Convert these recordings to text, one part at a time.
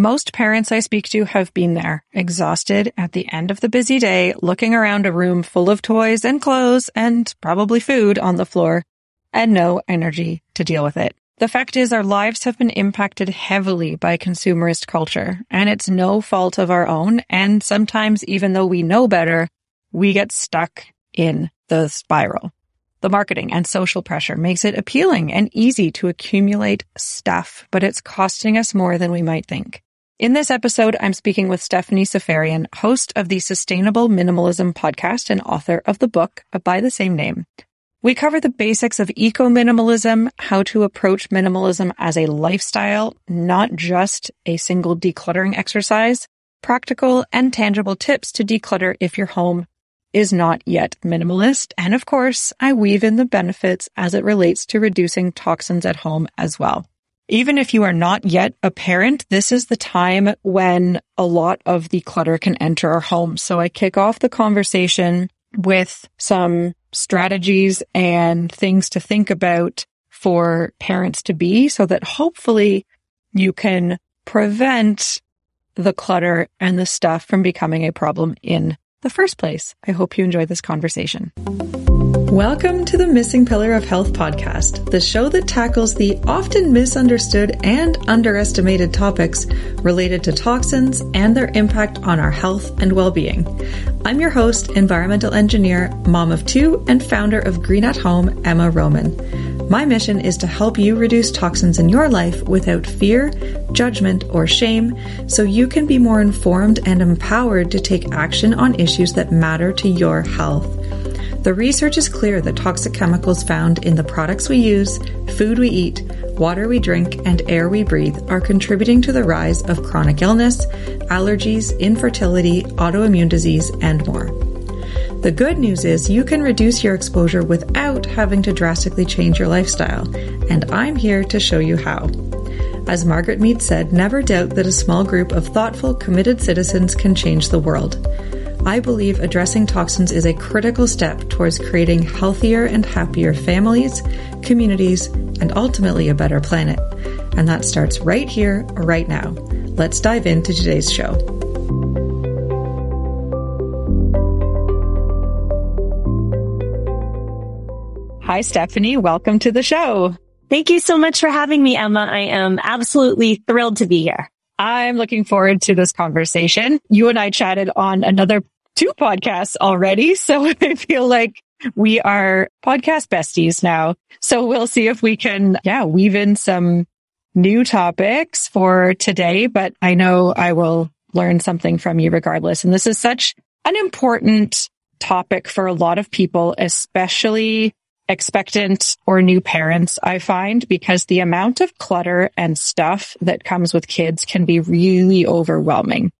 Most parents I speak to have been there, exhausted at the end of the busy day, looking around a room full of toys and clothes and probably food on the floor and no energy to deal with it. The fact is our lives have been impacted heavily by consumerist culture and it's no fault of our own. And sometimes even though we know better, we get stuck in the spiral. The marketing and social pressure makes it appealing and easy to accumulate stuff, but it's costing us more than we might think. In this episode, I'm speaking with Stephanie Seferian, host of the Sustainable Minimalism podcast and author of the book uh, by the same name. We cover the basics of eco minimalism, how to approach minimalism as a lifestyle, not just a single decluttering exercise, practical and tangible tips to declutter if your home is not yet minimalist. And of course, I weave in the benefits as it relates to reducing toxins at home as well. Even if you are not yet a parent, this is the time when a lot of the clutter can enter our home. So I kick off the conversation with some strategies and things to think about for parents to be so that hopefully you can prevent the clutter and the stuff from becoming a problem in the first place. I hope you enjoy this conversation. Welcome to the Missing Pillar of Health podcast, the show that tackles the often misunderstood and underestimated topics related to toxins and their impact on our health and well-being. I'm your host, environmental engineer, mom of two, and founder of Green at Home, Emma Rohmann. My mission is to help you reduce toxins in your life without fear, judgment, or shame so you can be more informed and empowered to take action on issues that matter to your health. The research is clear that toxic chemicals found in the products we use, food we eat, water we drink, and air we breathe are contributing to the rise of chronic illness, allergies, infertility, autoimmune disease, and more. The good news is you can reduce your exposure without having to drastically change your lifestyle, and I'm here to show you how. As Margaret Mead said, never doubt that a small group of thoughtful, committed citizens can change the world. I believe addressing toxins is a critical step towards creating healthier and happier families, communities, and ultimately a better planet. And that starts right here, right now. Let's dive into today's show. Hi, Stephanie. Welcome to the show. Thank you so much for having me, Emma. I am absolutely thrilled to be here. I'm looking forward to this conversation. You and I chatted on another two podcasts already. So I feel like we are podcast besties now. So we'll see if we can, yeah, weave in some new topics for today, but I know I will learn something from you regardless. And this is such an important topic for a lot of people, especially expectant or new parents, I find, because the amount of clutter and stuff that comes with kids can be really overwhelming.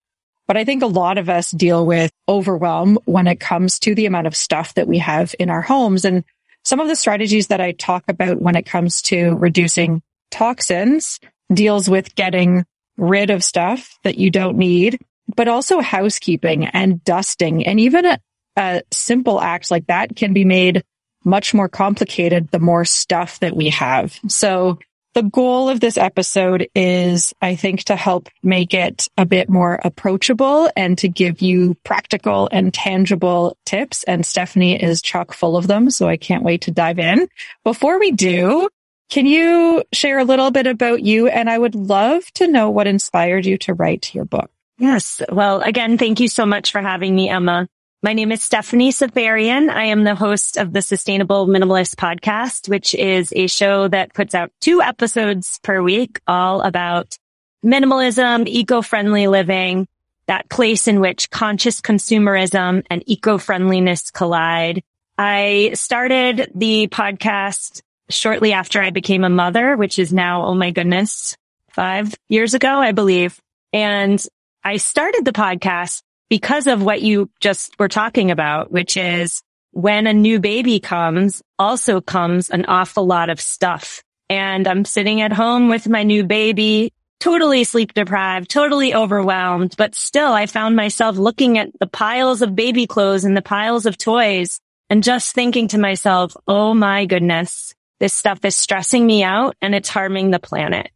But I think a lot of us deal with overwhelm when it comes to the amount of stuff that we have in our homes. And some of the strategies that I talk about when it comes to reducing toxins deals with getting rid of stuff that you don't need, but also housekeeping and dusting. And even a, a simple act like that can be made much more complicated the more stuff that we have. So the goal of this episode is, I think, to help make it a bit more approachable and to give you practical and tangible tips. And Stephanie is chock full of them. So I can't wait to dive in. Before we do, can you share a little bit about you? And I would love to know what inspired you to write your book. Yes. Well, again, thank you so much for having me, Emma. My name is Stephanie Seferian. I am the host of the Sustainable Minimalist podcast, which is a show that puts out two episodes per week, all about minimalism, eco-friendly living, that place in which conscious consumerism and eco-friendliness collide. I started the podcast shortly after I became a mother, which is now, oh my goodness, five years ago, I believe. And I started the podcast because of what you just were talking about, which is when a new baby comes, also comes an awful lot of stuff. And I'm sitting at home with my new baby, totally sleep deprived, totally overwhelmed, but still I found myself looking at the piles of baby clothes and the piles of toys and just thinking to myself, Oh my goodness, this stuff is stressing me out and it's harming the planet.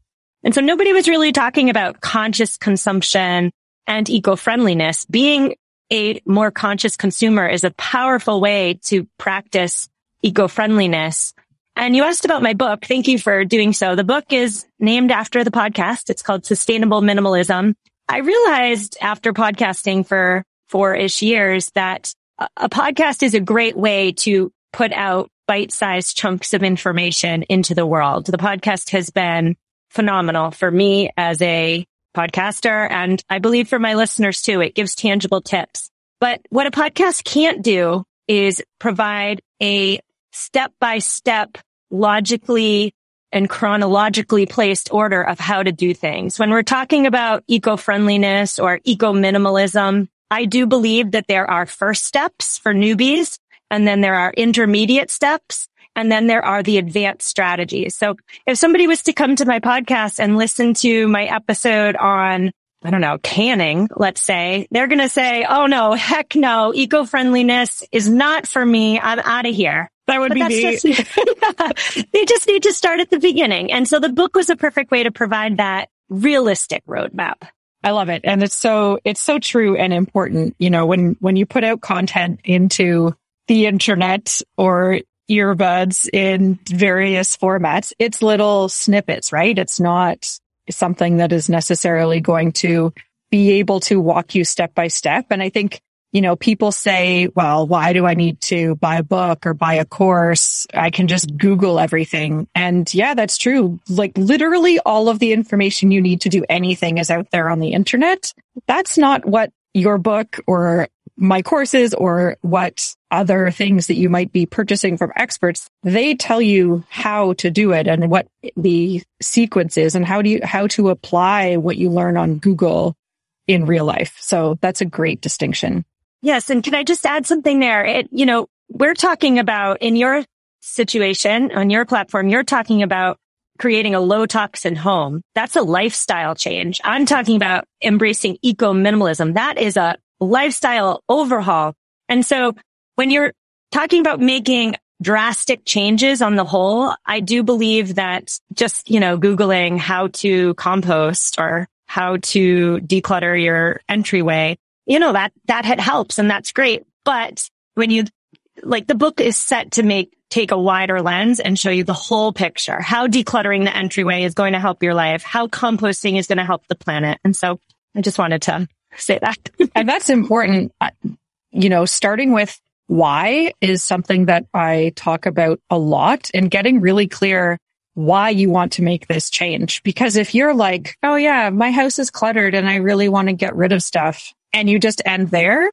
And so nobody was really talking about conscious consumption and eco-friendliness. Being a more conscious consumer is a powerful way to practice eco-friendliness. And you asked about my book. Thank you for doing so. The book is named after the podcast. It's called Sustainable Minimalism. I realized after podcasting for four-ish years that a podcast is a great way to put out bite-sized chunks of information into the world. The podcast has been phenomenal for me as a podcaster. And I believe for my listeners too, it gives tangible tips. But what a podcast can't do is provide a step by step, logically and chronologically placed order of how to do things. When we're talking about eco-friendliness or eco-minimalism, I do believe that there are first steps for newbies and then there are intermediate steps and then there are the advanced strategies. So if somebody was to come to my podcast and listen to my episode on I don't know, canning, let's say, they're going to say, Oh no, heck no, eco-friendliness is not for me. I'm out of here. That would but be me. Just, yeah, they just need to start at the beginning. And so the book was a perfect way to provide that realistic roadmap. I love it. And it's so, it's so true and important. You know, when, when you put out content into the internet or earbuds in various formats. It's little snippets, right? It's not something that is necessarily going to be able to walk you step by step. And I think, you know, people say, well, why do I need to buy a book or buy a course? I can just Google everything. And yeah, that's true. Like literally all of the information you need to do anything is out there on the internet. That's not what your book or my courses or what other things that you might be purchasing from experts, they tell you how to do it and what the sequence is and how do you, how to apply what you learn on Google in real life. So that's a great distinction. Yes. And can I just add something there? It, you know, we're talking about in your situation on your platform, you're talking about creating a low toxin home. That's a lifestyle change. I'm talking about embracing eco minimalism. That is a lifestyle overhaul. And so when you're talking about making drastic changes on the whole, I do believe that just, you know, Googling how to compost or how to declutter your entryway, you know, that, that helps and that's great. But when you, like the book is set to make, take a wider lens and show you the whole picture, how decluttering the entryway is going to help your life, how composting is going to help the planet. And so I just wanted to say that. and that's important. Uh, you know, starting with why is something that I talk about a lot and getting really clear why you want to make this change. Because if you're like, Oh yeah, my house is cluttered and I really want to get rid of stuff and you just end there,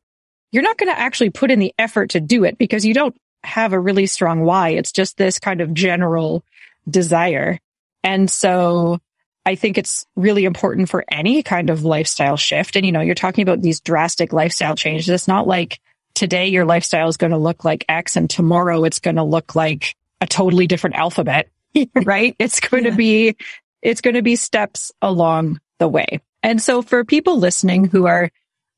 you're not going to actually put in the effort to do it because you don't have a really strong why. It's just this kind of general desire. And so I think it's really important for any kind of lifestyle shift. And, you know, you're talking about these drastic lifestyle changes. It's not like today your lifestyle is going to look like X and tomorrow it's going to look like a totally different alphabet, right? It's going yeah. to be, it's going to be steps along the way. And so for people listening who are,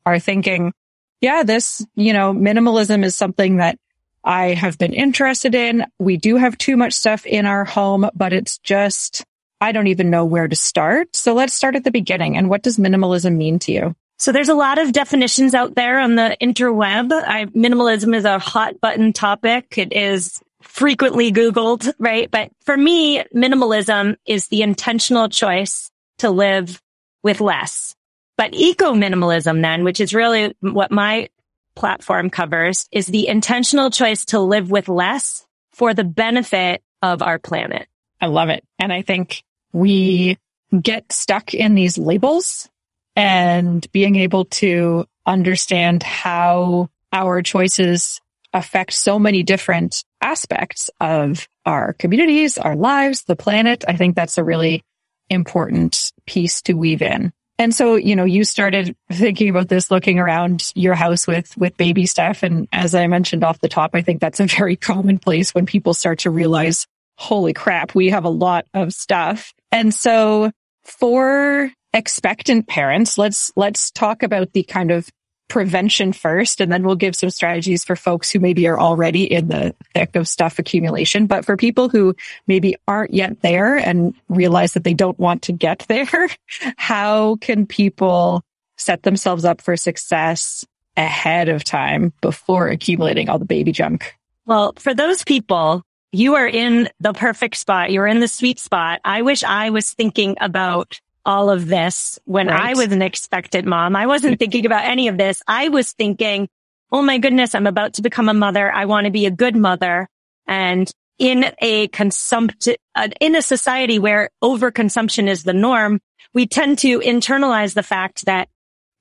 are thinking, yeah, this, you know, minimalism is something that I have been interested in. We do have too much stuff in our home, but it's just, I don't even know where to start. So let's start at the beginning. And what does minimalism mean to you? So there's a lot of definitions out there on the interweb. I, minimalism is a hot button topic. It is frequently Googled, right? But for me, minimalism is the intentional choice to live with less. But eco minimalism then, which is really what my platform covers, is the intentional choice to live with less for the benefit of our planet. I love it. And I think we get stuck in these labels and being able to understand how our choices affect so many different aspects of our communities, our lives, the planet. I think that's a really important piece to weave in. And so, you know, you started thinking about this looking around your house with, with baby stuff. And as I mentioned off the top, I think that's a very common place when people start to realize, holy crap, we have a lot of stuff. And so for expectant parents, let's, let's talk about the kind of prevention first, and then we'll give some strategies for folks who maybe are already in the thick of stuff accumulation. But for people who maybe aren't yet there and realize that they don't want to get there, how can people set themselves up for success ahead of time before accumulating all the baby junk? Well, for those people, you are in the perfect spot. You're in the sweet spot. I wish I was thinking about all of this when right. I was an expectant mom. I wasn't thinking about any of this. I was thinking, Oh my goodness, I'm about to become a mother. I want to be a good mother. And in a consumptive, uh, in a society where overconsumption is the norm, we tend to internalize the fact that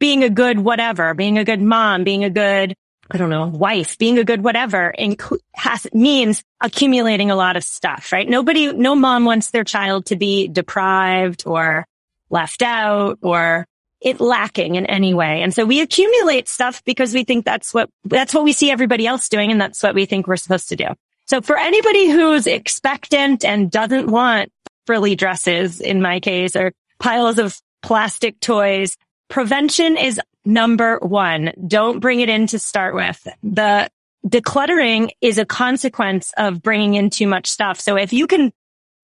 being a good whatever, being a good mom, being a good, I don't know, wife, being a good whatever inc- has, means accumulating a lot of stuff, right? Nobody, no mom wants their child to be deprived or left out or it lacking in any way. And so we accumulate stuff because we think that's what, that's what we see everybody else doing. And that's what we think we're supposed to do. So for anybody who's expectant and doesn't want frilly dresses, in my case, or piles of plastic toys, prevention is number one. Don't bring it in to start with. The decluttering is a consequence of bringing in too much stuff. So if you can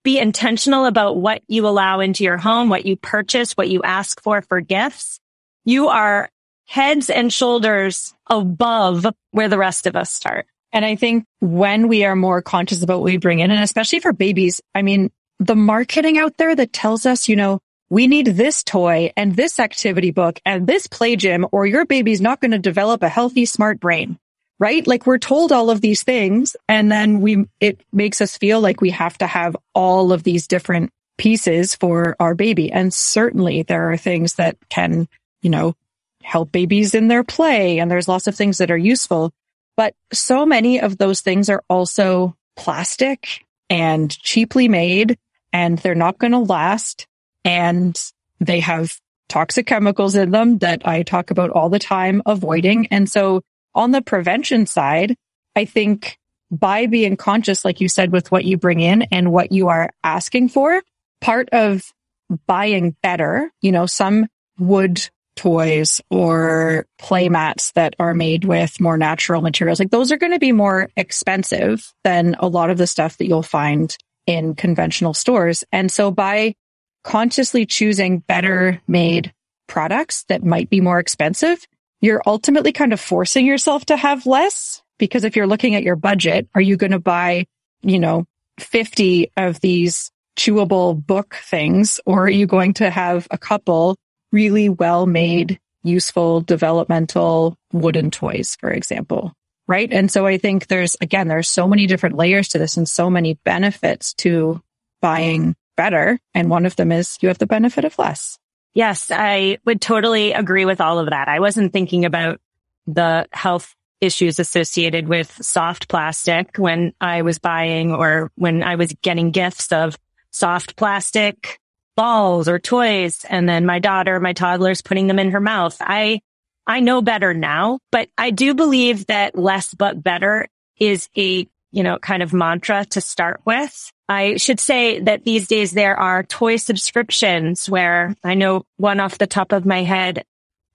be intentional about what you allow into your home, what you purchase, what you ask for for gifts. You are heads and shoulders above where the rest of us start. And I think when we are more conscious about what we bring in, and especially for babies, I mean, the marketing out there that tells us, you know, we need this toy and this activity book and this play gym or your baby's not going to develop a healthy, smart brain right? Like we're told all of these things and then we, it makes us feel like we have to have all of these different pieces for our baby. And certainly there are things that can, you know, help babies in their play. And there's lots of things that are useful, but so many of those things are also plastic and cheaply made and they're not going to last and they have toxic chemicals in them that I talk about all the time avoiding. And so on the prevention side, I think by being conscious, like you said, with what you bring in and what you are asking for, part of buying better, you know, some wood toys or play mats that are made with more natural materials, like those are going to be more expensive than a lot of the stuff that you'll find in conventional stores. And so by consciously choosing better made products that might be more expensive, you're ultimately kind of forcing yourself to have less because if you're looking at your budget, are you going to buy, you know, 50 of these chewable book things or are you going to have a couple really well made, useful, developmental wooden toys, for example? Right. And so I think there's, again, there's so many different layers to this and so many benefits to buying better. And one of them is you have the benefit of less. Yes, I would totally agree with all of that. I wasn't thinking about the health issues associated with soft plastic when I was buying or when I was getting gifts of soft plastic balls or toys. And then my daughter, my toddler's putting them in her mouth. I, I know better now, but I do believe that less but better is a, you know, kind of mantra to start with. I should say that these days there are toy subscriptions where I know one off the top of my head.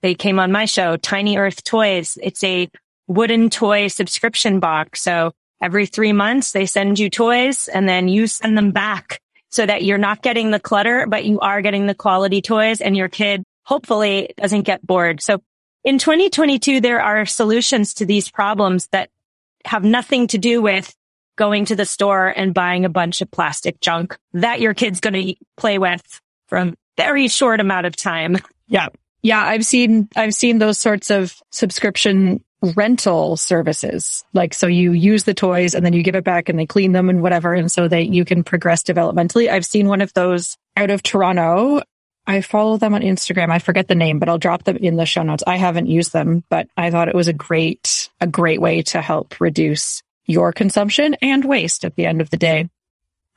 They came on my show, Tiny Earth Toys. It's a wooden toy subscription box. So every three months they send you toys and then you send them back so that you're not getting the clutter, but you are getting the quality toys and your kid hopefully doesn't get bored. So in 2022, there are solutions to these problems that have nothing to do with going to the store and buying a bunch of plastic junk that your kid's going to play with a very short amount of time. Yeah. Yeah. I've seen, I've seen those sorts of subscription rental services. Like, so you use the toys and then you give it back and they clean them and whatever. And so that you can progress developmentally. I've seen one of those out of Toronto. I follow them on Instagram. I forget the name, but I'll drop them in the show notes. I haven't used them, but I thought it was a great, a great way to help reduce your consumption and waste at the end of the day.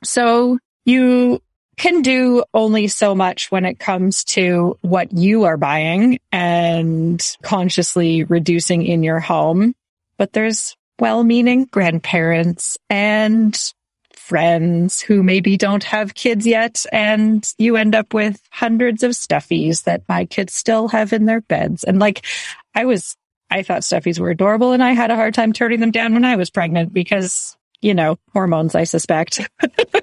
So you can do only so much when it comes to what you are buying and consciously reducing in your home. But there's well-meaning grandparents and friends who maybe don't have kids yet and you end up with hundreds of stuffies that my kids still have in their beds. And like, I was, I thought stuffies were adorable and I had a hard time turning them down when I was pregnant because, you know, hormones, I suspect.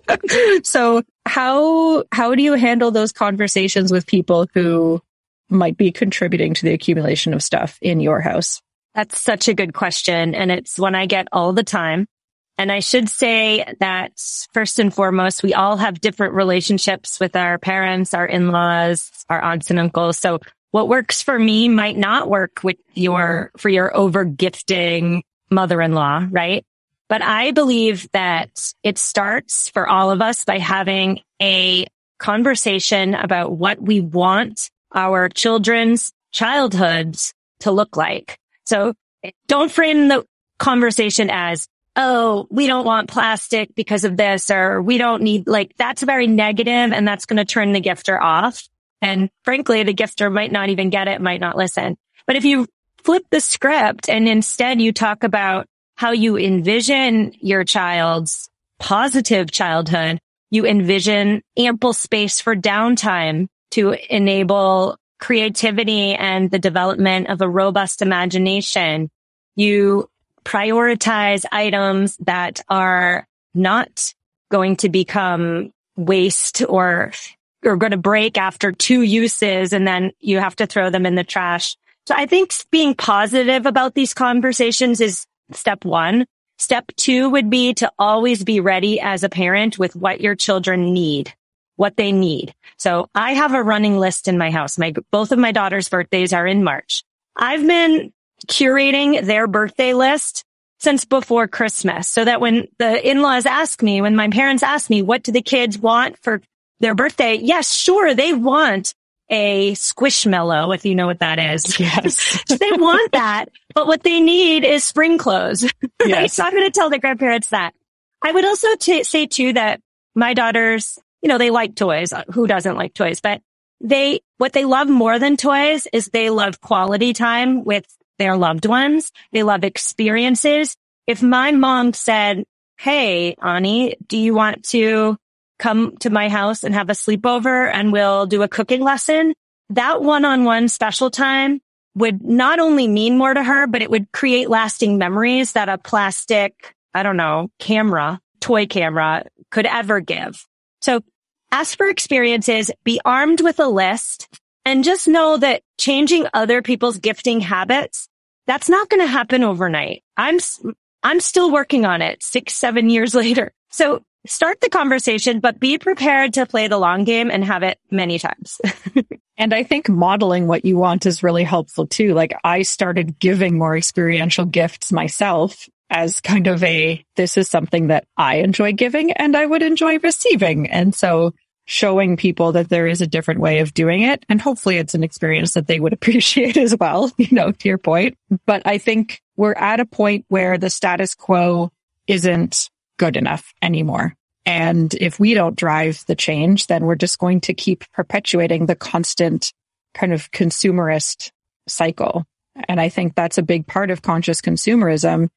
so how, how do you handle those conversations with people who might be contributing to the accumulation of stuff in your house? That's such a good question. And it's one I get all the time. And I should say that first and foremost, we all have different relationships with our parents, our in-laws, our aunts and uncles. So what works for me might not work with your, for your over gifting mother-in-law, right? But I believe that it starts for all of us by having a conversation about what we want our children's childhoods to look like. So don't frame the conversation as, oh, we don't want plastic because of this, or we don't need like, that's very negative and that's going to turn the gifter off. And frankly, the gifter might not even get it, might not listen. But if you flip the script and instead you talk about how you envision your child's positive childhood, you envision ample space for downtime to enable creativity and the development of a robust imagination. You prioritize items that are not going to become waste or, or going to break after two uses and then you have to throw them in the trash. So I think being positive about these conversations is step one. Step two would be to always be ready as a parent with what your children need, what they need. So I have a running list in my house. My, both of my daughter's birthdays are in March. I've been curating their birthday list since before Christmas so that when the in-laws ask me, when my parents ask me, what do the kids want for their birthday? Yes, sure. They want a squishmallow, if you know what that is. Yes. they want that, but what they need is spring clothes. Yes. so I'm going to tell the grandparents that. I would also t- say too that my daughters, you know, they like toys. Uh, who doesn't like toys? But they, what they love more than toys is they love quality time with their loved ones. They love experiences. If my mom said, Hey, Ani, do you want to come to my house and have a sleepover and we'll do a cooking lesson? That one-on-one special time would not only mean more to her, but it would create lasting memories that a plastic, I don't know, camera, toy camera could ever give. So ask for experiences, be armed with a list and just know that changing other people's gifting habits, that's not going to happen overnight. I'm, I'm still working on it six, seven years later. So start the conversation, but be prepared to play the long game and have it many times. and I think modeling what you want is really helpful too. Like I started giving more experiential gifts myself as kind of a, this is something that I enjoy giving and I would enjoy receiving. And so showing people that there is a different way of doing it. And hopefully it's an experience that they would appreciate as well, you know, to your point. But I think we're at a point where the status quo isn't good enough anymore. And if we don't drive the change, then we're just going to keep perpetuating the constant kind of consumerist cycle. And I think that's a big part of conscious consumerism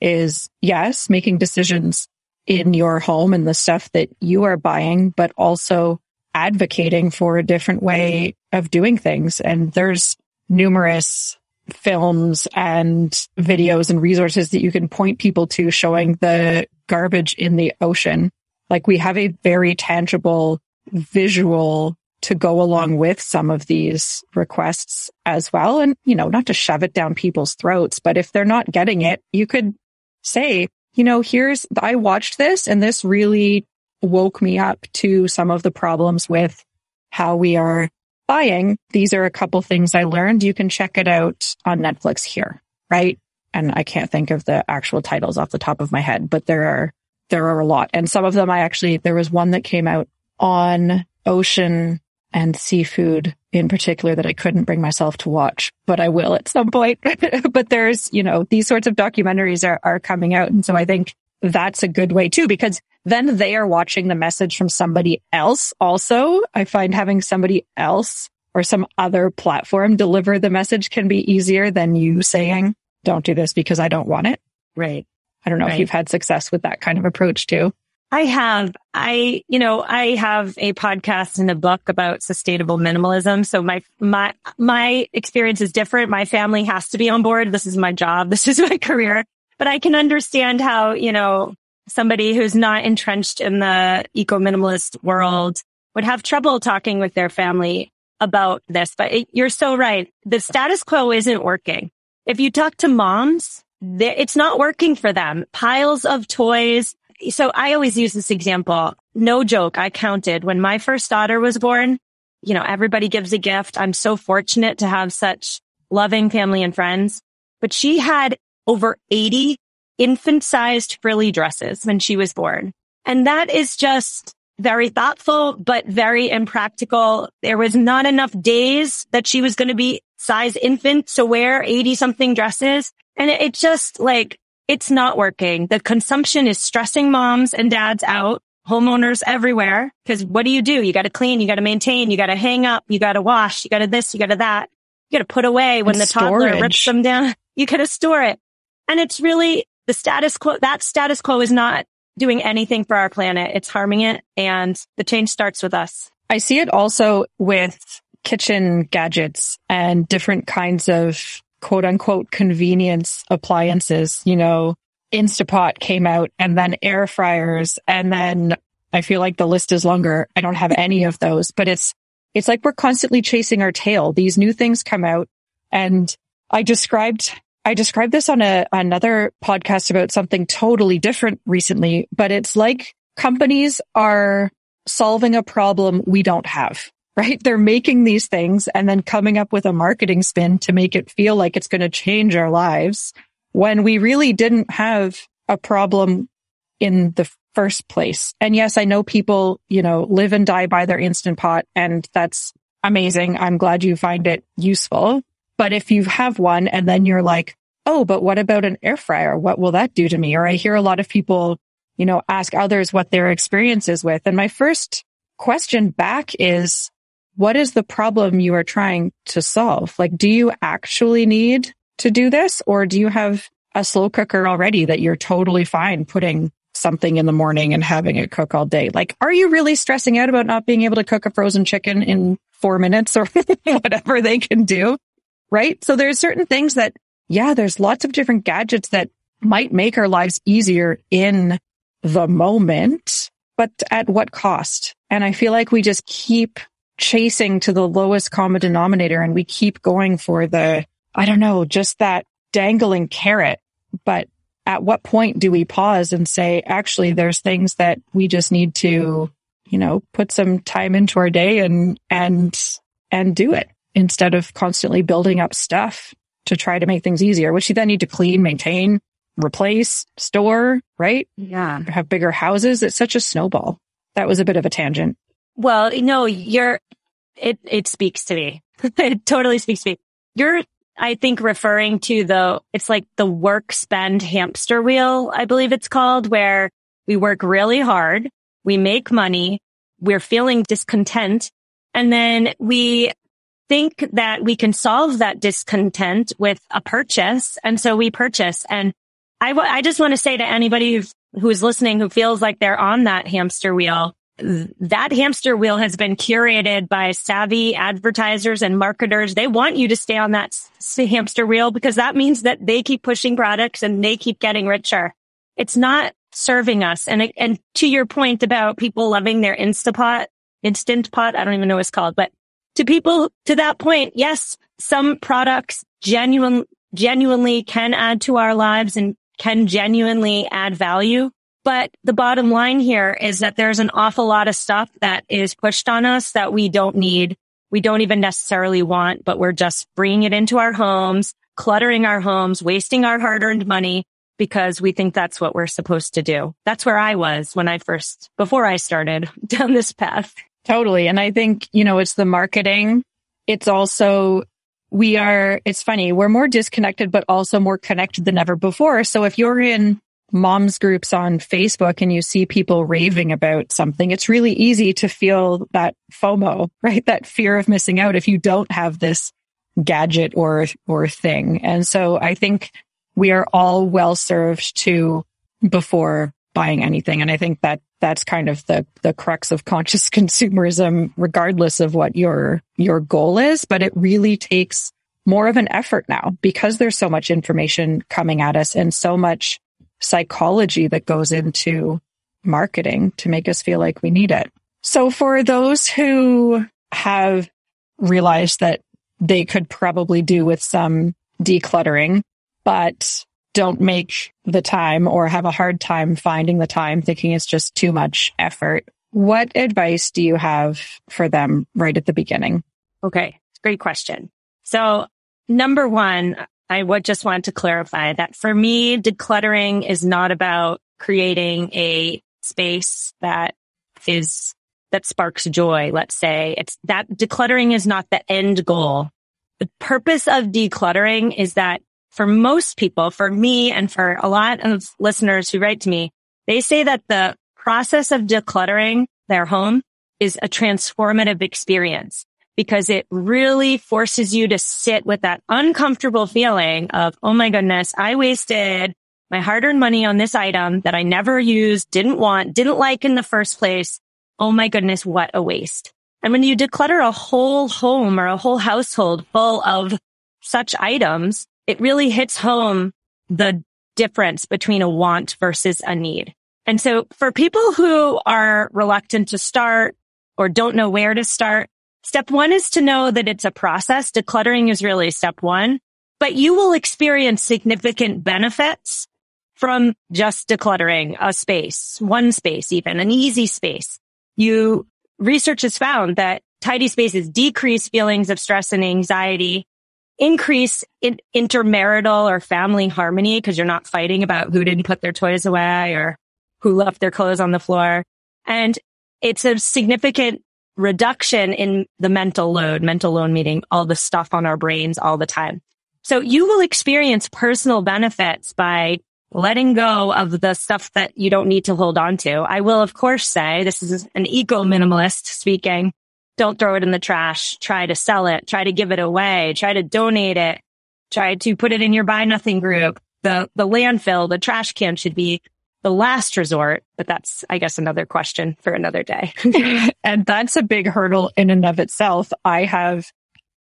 is yes, making decisions in your home and the stuff that you are buying, but also advocating for a different way of doing things. And there's numerous films and videos and resources that you can point people to showing the garbage in the ocean. Like we have a very tangible visual to go along with some of these requests as well. And, you know, not to shove it down people's throats, but if they're not getting it, you could say, you know, here's, I watched this and this really woke me up to some of the problems with how we are buying. These are a couple things I learned. You can check it out on Netflix here, right? And I can't think of the actual titles off the top of my head, but there are, there are a lot. And some of them I actually, there was one that came out on ocean and seafood in particular that I couldn't bring myself to watch, but I will at some point. but there's, you know, these sorts of documentaries are, are coming out. And so I think that's a good way too, because then they are watching the message from somebody else. Also, I find having somebody else or some other platform deliver the message can be easier than you saying, don't do this because I don't want it. Right. I don't know right. if you've had success with that kind of approach too. I have, I, you know, I have a podcast and a book about sustainable minimalism. So my, my, my experience is different. My family has to be on board. This is my job. This is my career, but I can understand how, you know, somebody who's not entrenched in the eco minimalist world would have trouble talking with their family about this. But it, you're so right. The status quo isn't working. If you talk to moms, it's not working for them. Piles of toys. So I always use this example. No joke. I counted when my first daughter was born. You know, everybody gives a gift. I'm so fortunate to have such loving family and friends, but she had over 80 infant sized frilly dresses when she was born. And that is just very thoughtful, but very impractical. There was not enough days that she was going to be size infant to wear 80 something dresses. And it, it just like, it's not working. The consumption is stressing moms and dads out, homeowners everywhere. Cause what do you do? You got to clean, you got to maintain, you got to hang up, you got to wash, you got to this, you got to that. You got to put away when And the toddler rips them down. You got to store it. And it's really the status quo. That status quo is not doing anything for our planet. It's harming it. And the change starts with us. I see it also with kitchen gadgets and different kinds of quote unquote convenience appliances. You know, Instapot came out and then air fryers and then I feel like the list is longer. I don't have any of those, but it's, it's like we're constantly chasing our tail. These new things come out and I described, I described this on a, another podcast about something totally different recently, but it's like companies are solving a problem we don't have, right? They're making these things and then coming up with a marketing spin to make it feel like it's going to change our lives when we really didn't have a problem in the first place. And yes, I know people, you know, live and die by their instant pot and that's amazing. I'm glad you find it useful. But if you have one and then you're like, Oh, but what about an air fryer? What will that do to me? Or I hear a lot of people, you know, ask others what their experience is with. And my first question back is, what is the problem you are trying to solve? Like, do you actually need to do this or do you have a slow cooker already that you're totally fine putting something in the morning and having it cook all day? Like, are you really stressing out about not being able to cook a frozen chicken in four minutes or whatever they can do? Right. So there's certain things that, yeah, there's lots of different gadgets that might make our lives easier in the moment, but at what cost? And I feel like we just keep chasing to the lowest common denominator and we keep going for the, I don't know, just that dangling carrot. But at what point do we pause and say, actually, there's things that we just need to, you know, put some time into our day and, and, and do it instead of constantly building up stuff to try to make things easier, which you then need to clean, maintain, replace, store, right? Yeah. Have bigger houses. It's such a snowball. That was a bit of a tangent. Well, no, you're, it, it speaks to me. it totally speaks to me. You're, I think referring to the, it's like the work spend hamster wheel, I believe it's called, where we work really hard. We make money. We're feeling discontent. And then we think that we can solve that discontent with a purchase. And so we purchase. And I, w- I just want to say to anybody who's, listening who feels like they're on that hamster wheel, that hamster wheel has been curated by savvy advertisers and marketers. They want you to stay on that hamster wheel because that means that they keep pushing products and they keep getting richer. It's not serving us. And, and to your point about people loving their Instapot, instant pot, I don't even know what it's called, but to people to that point, yes, some products genuine, genuinely can add to our lives and can genuinely add value. But the bottom line here is that there's an awful lot of stuff that is pushed on us that we don't need. We don't even necessarily want, but we're just bringing it into our homes, cluttering our homes, wasting our hard earned money because we think that's what we're supposed to do. That's where I was when I first, before I started down this path. Totally. And I think, you know, it's the marketing. It's also, we are, it's funny. We're more disconnected, but also more connected than ever before. So if you're in moms groups on Facebook and you see people raving about something, it's really easy to feel that FOMO, right? That fear of missing out if you don't have this gadget or, or thing. And so I think we are all well served to before buying anything. And I think that that's kind of the, the crux of conscious consumerism, regardless of what your, your goal is. But it really takes more of an effort now because there's so much information coming at us and so much psychology that goes into marketing to make us feel like we need it. So for those who have realized that they could probably do with some decluttering, but don't make the time or have a hard time finding the time thinking it's just too much effort. What advice do you have for them right at the beginning? Okay. Great question. So number one, I would just want to clarify that for me, decluttering is not about creating a space that is, that sparks joy. Let's say it's that decluttering is not the end goal. The purpose of decluttering is that for most people, for me and for a lot of listeners who write to me, they say that the process of decluttering their home is a transformative experience because it really forces you to sit with that uncomfortable feeling of, Oh my goodness, I wasted my hard earned money on this item that I never used, didn't want, didn't like in the first place. Oh my goodness, what a waste. And when you declutter a whole home or a whole household full of such items, it really hits home the difference between a want versus a need. And so for people who are reluctant to start or don't know where to start, step one is to know that it's a process. Decluttering is really step one, but you will experience significant benefits from just decluttering a space, one space, even an easy space. You research has found that tidy spaces decrease feelings of stress and anxiety increase in intermarital or family harmony because you're not fighting about who didn't put their toys away or who left their clothes on the floor. And it's a significant reduction in the mental load, mental load meaning all the stuff on our brains all the time. So you will experience personal benefits by letting go of the stuff that you don't need to hold on to. I will, of course, say this is an eco minimalist speaking don't throw it in the trash. Try to sell it. Try to give it away. Try to donate it. Try to put it in your buy nothing group. The, the landfill, the trash can should be the last resort, but that's, I guess, another question for another day. and that's a big hurdle in and of itself. I have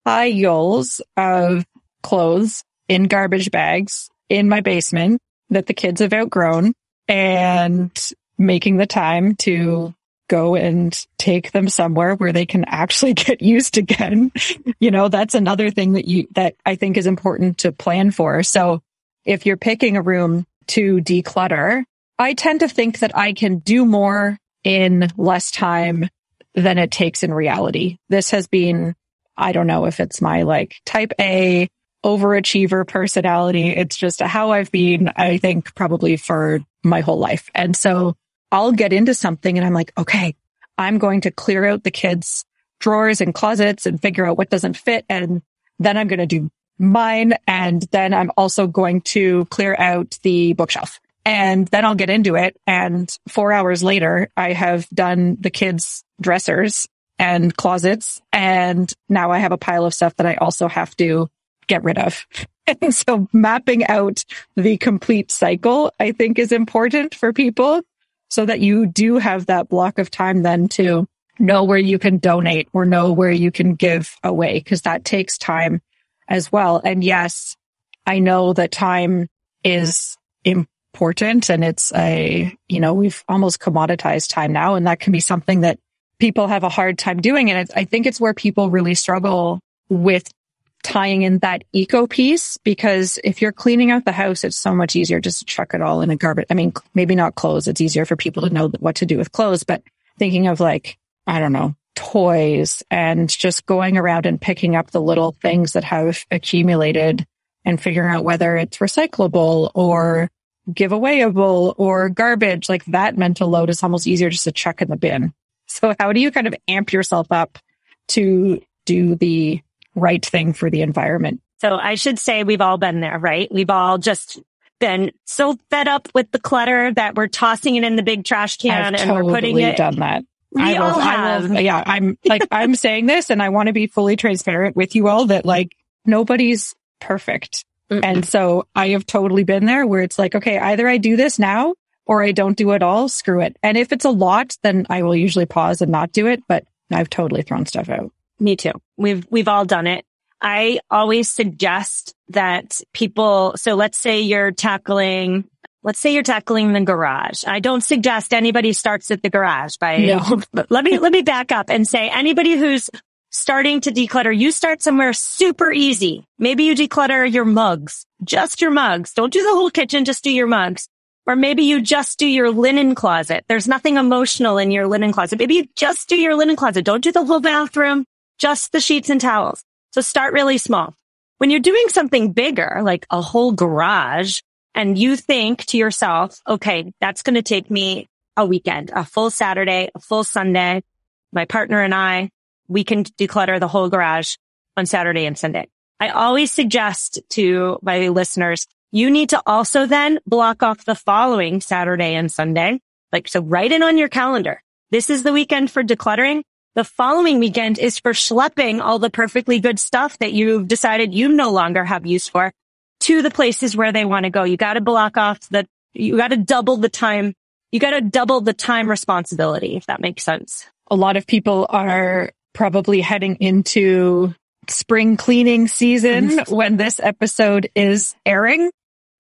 piles of clothes in garbage bags in my basement that the kids have outgrown and making the time to go and take them somewhere where they can actually get used again. you know, that's another thing that you, that I think is important to plan for. So if you're picking a room to declutter, I tend to think that I can do more in less time than it takes in reality. This has been, I don't know if it's my like type A overachiever personality. It's just how I've been, I think probably for my whole life. And so I'll get into something and I'm like, okay, I'm going to clear out the kids drawers and closets and figure out what doesn't fit. And then I'm going to do mine. And then I'm also going to clear out the bookshelf and then I'll get into it. And four hours later, I have done the kids dressers and closets. And now I have a pile of stuff that I also have to get rid of. And so mapping out the complete cycle, I think is important for people so that you do have that block of time then to know where you can donate or know where you can give away because that takes time as well. And yes, I know that time is important and it's a, you know, we've almost commoditized time now and that can be something that people have a hard time doing. And I think it's where people really struggle with tying in that eco piece because if you're cleaning out the house, it's so much easier just to chuck it all in a garbage. I mean, maybe not clothes. It's easier for people to know what to do with clothes, but thinking of like, I don't know, toys and just going around and picking up the little things that have accumulated and figuring out whether it's recyclable or giveawayable or garbage, like that mental load is almost easier just to chuck in the bin. So how do you kind of amp yourself up to do the right thing for the environment. So I should say we've all been there, right? We've all just been so fed up with the clutter that we're tossing it in the big trash can I've and totally we're putting it. done that. We I will, all I have. will, yeah, I'm like, I'm saying this and I want to be fully transparent with you all that like nobody's perfect. Mm-mm. And so I have totally been there where it's like, okay, either I do this now or I don't do it all, screw it. And if it's a lot, then I will usually pause and not do it, but I've totally thrown stuff out. Me too. We've, we've all done it. I always suggest that people, so let's say you're tackling, let's say you're tackling the garage. I don't suggest anybody starts at the garage by, no. let me, let me back up and say anybody who's starting to declutter, you start somewhere super easy. Maybe you declutter your mugs, just your mugs. Don't do the whole kitchen, just do your mugs. Or maybe you just do your linen closet. There's nothing emotional in your linen closet. Maybe you just do your linen closet. Don't do the whole bathroom, just the sheets and towels. So start really small. When you're doing something bigger, like a whole garage, and you think to yourself, okay, that's going to take me a weekend, a full Saturday, a full Sunday. My partner and I, we can declutter the whole garage on Saturday and Sunday. I always suggest to my listeners, you need to also then block off the following Saturday and Sunday. Like, so write it on your calendar. This is the weekend for decluttering. The following weekend is for schlepping all the perfectly good stuff that you've decided you no longer have use for to the places where they want to go. You got to block off the, you got to double the time. You got to double the time responsibility, if that makes sense. A lot of people are probably heading into spring cleaning season mm-hmm. when this episode is airing.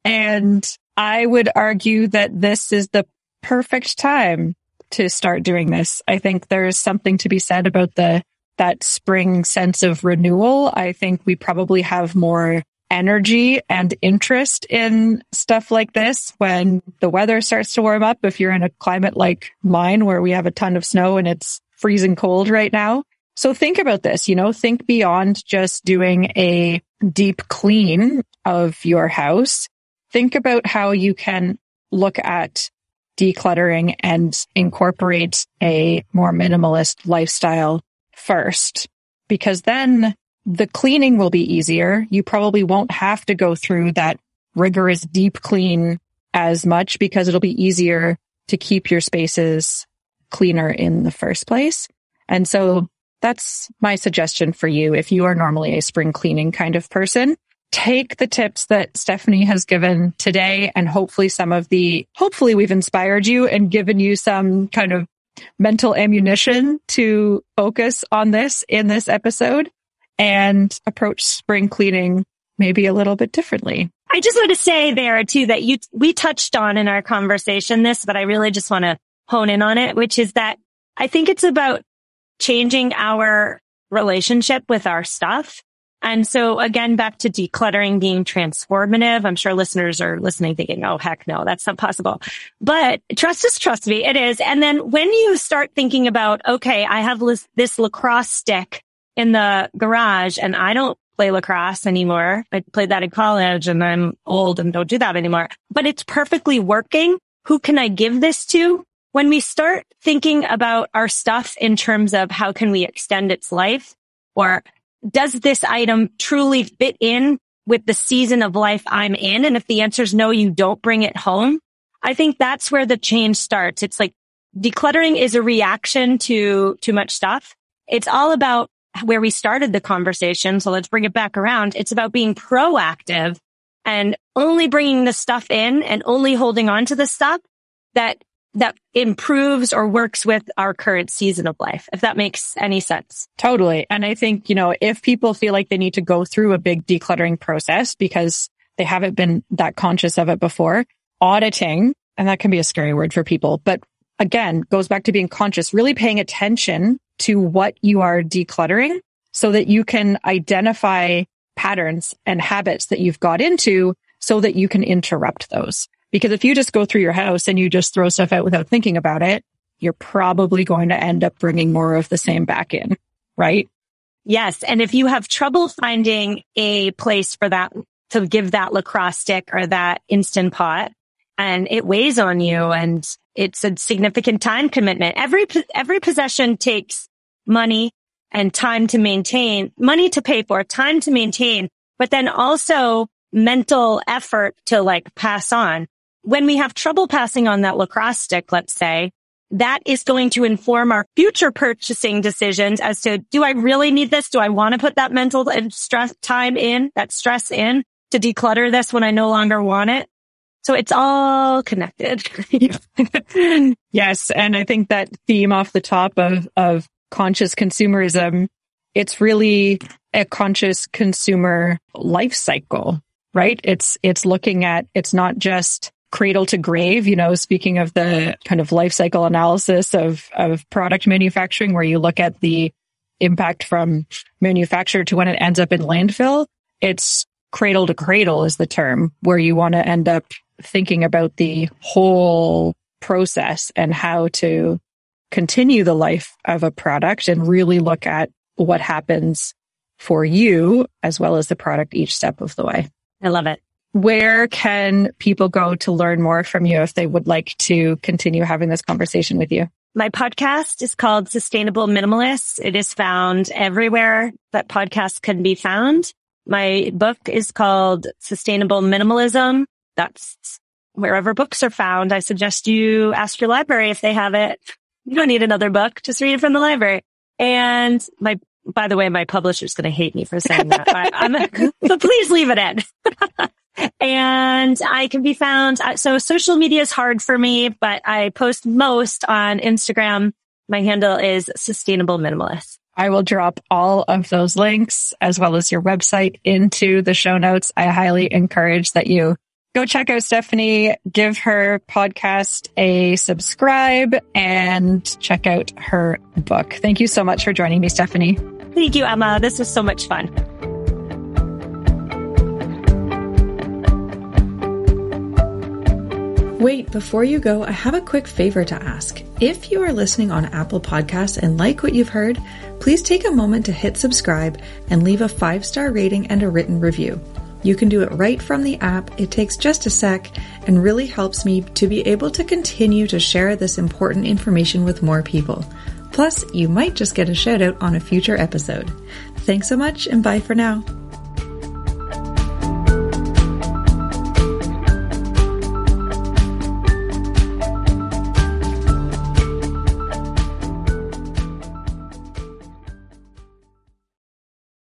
And I would argue that this is the perfect time to start doing this. I think there's something to be said about the that spring sense of renewal. I think we probably have more energy and interest in stuff like this when the weather starts to warm up. If you're in a climate like mine where we have a ton of snow and it's freezing cold right now. So think about this, you know, think beyond just doing a deep clean of your house. Think about how you can look at decluttering and incorporate a more minimalist lifestyle first, because then the cleaning will be easier. You probably won't have to go through that rigorous deep clean as much because it'll be easier to keep your spaces cleaner in the first place. And so that's my suggestion for you. If you are normally a spring cleaning kind of person, take the tips that Stephanie has given today and hopefully some of the, hopefully we've inspired you and given you some kind of mental ammunition to focus on this in this episode and approach spring cleaning maybe a little bit differently. I just want to say there too that you, we touched on in our conversation this, but I really just want to hone in on it, which is that I think it's about changing our relationship with our stuff and so again, back to decluttering being transformative. I'm sure listeners are listening thinking, Oh, heck no, that's not possible. But trust us, trust me, it is. And then when you start thinking about, okay, I have this lacrosse stick in the garage and I don't play lacrosse anymore. I played that in college and I'm old and don't do that anymore, but it's perfectly working. Who can I give this to? When we start thinking about our stuff in terms of how can we extend its life or does this item truly fit in with the season of life I'm in? And if the answer is no, you don't bring it home. I think that's where the change starts. It's like decluttering is a reaction to too much stuff. It's all about where we started the conversation. So let's bring it back around. It's about being proactive and only bringing the stuff in and only holding on to the stuff that that improves or works with our current season of life, if that makes any sense. Totally. And I think, you know, if people feel like they need to go through a big decluttering process because they haven't been that conscious of it before, auditing, and that can be a scary word for people, but again, goes back to being conscious, really paying attention to what you are decluttering so that you can identify patterns and habits that you've got into so that you can interrupt those. Because if you just go through your house and you just throw stuff out without thinking about it, you're probably going to end up bringing more of the same back in, right? Yes. And if you have trouble finding a place for that to give that lacrosse stick or that instant pot and it weighs on you and it's a significant time commitment. Every, every possession takes money and time to maintain, money to pay for, time to maintain, but then also mental effort to like pass on when we have trouble passing on that lacrosse stick, let's say, that is going to inform our future purchasing decisions as to, do I really need this? Do I want to put that mental and stress time in, that stress in to declutter this when I no longer want it? So it's all connected. yes. And I think that theme off the top of, of conscious consumerism, it's really a conscious consumer life cycle, right? It's, it's looking at, it's not just cradle to grave, you know, speaking of the kind of life cycle analysis of, of product manufacturing, where you look at the impact from manufacture to when it ends up in landfill. It's cradle to cradle is the term where you want to end up thinking about the whole process and how to continue the life of a product and really look at what happens for you as well as the product each step of the way. I love it. Where can people go to learn more from you if they would like to continue having this conversation with you? My podcast is called Sustainable Minimalists. It is found everywhere that podcasts can be found. My book is called Sustainable Minimalism. That's wherever books are found. I suggest you ask your library if they have it. You don't need another book. Just read it from the library. And my, by the way, my publisher's going to hate me for saying that, but, but please leave it in. and I can be found. Uh, so social media is hard for me, but I post most on Instagram. My handle is sustainable minimalist. I will drop all of those links as well as your website into the show notes. I highly encourage that you go check out Stephanie, give her podcast a subscribe and check out her book. Thank you so much for joining me, Stephanie. Thank you, Emma. This was so much fun. Wait, before you go, I have a quick favor to ask. If you are listening on Apple Podcasts and like what you've heard, please take a moment to hit subscribe and leave a five star rating and a written review. You can do it right from the app. It takes just a sec and really helps me to be able to continue to share this important information with more people. Plus, you might just get a shout out on a future episode. Thanks so much and bye for now.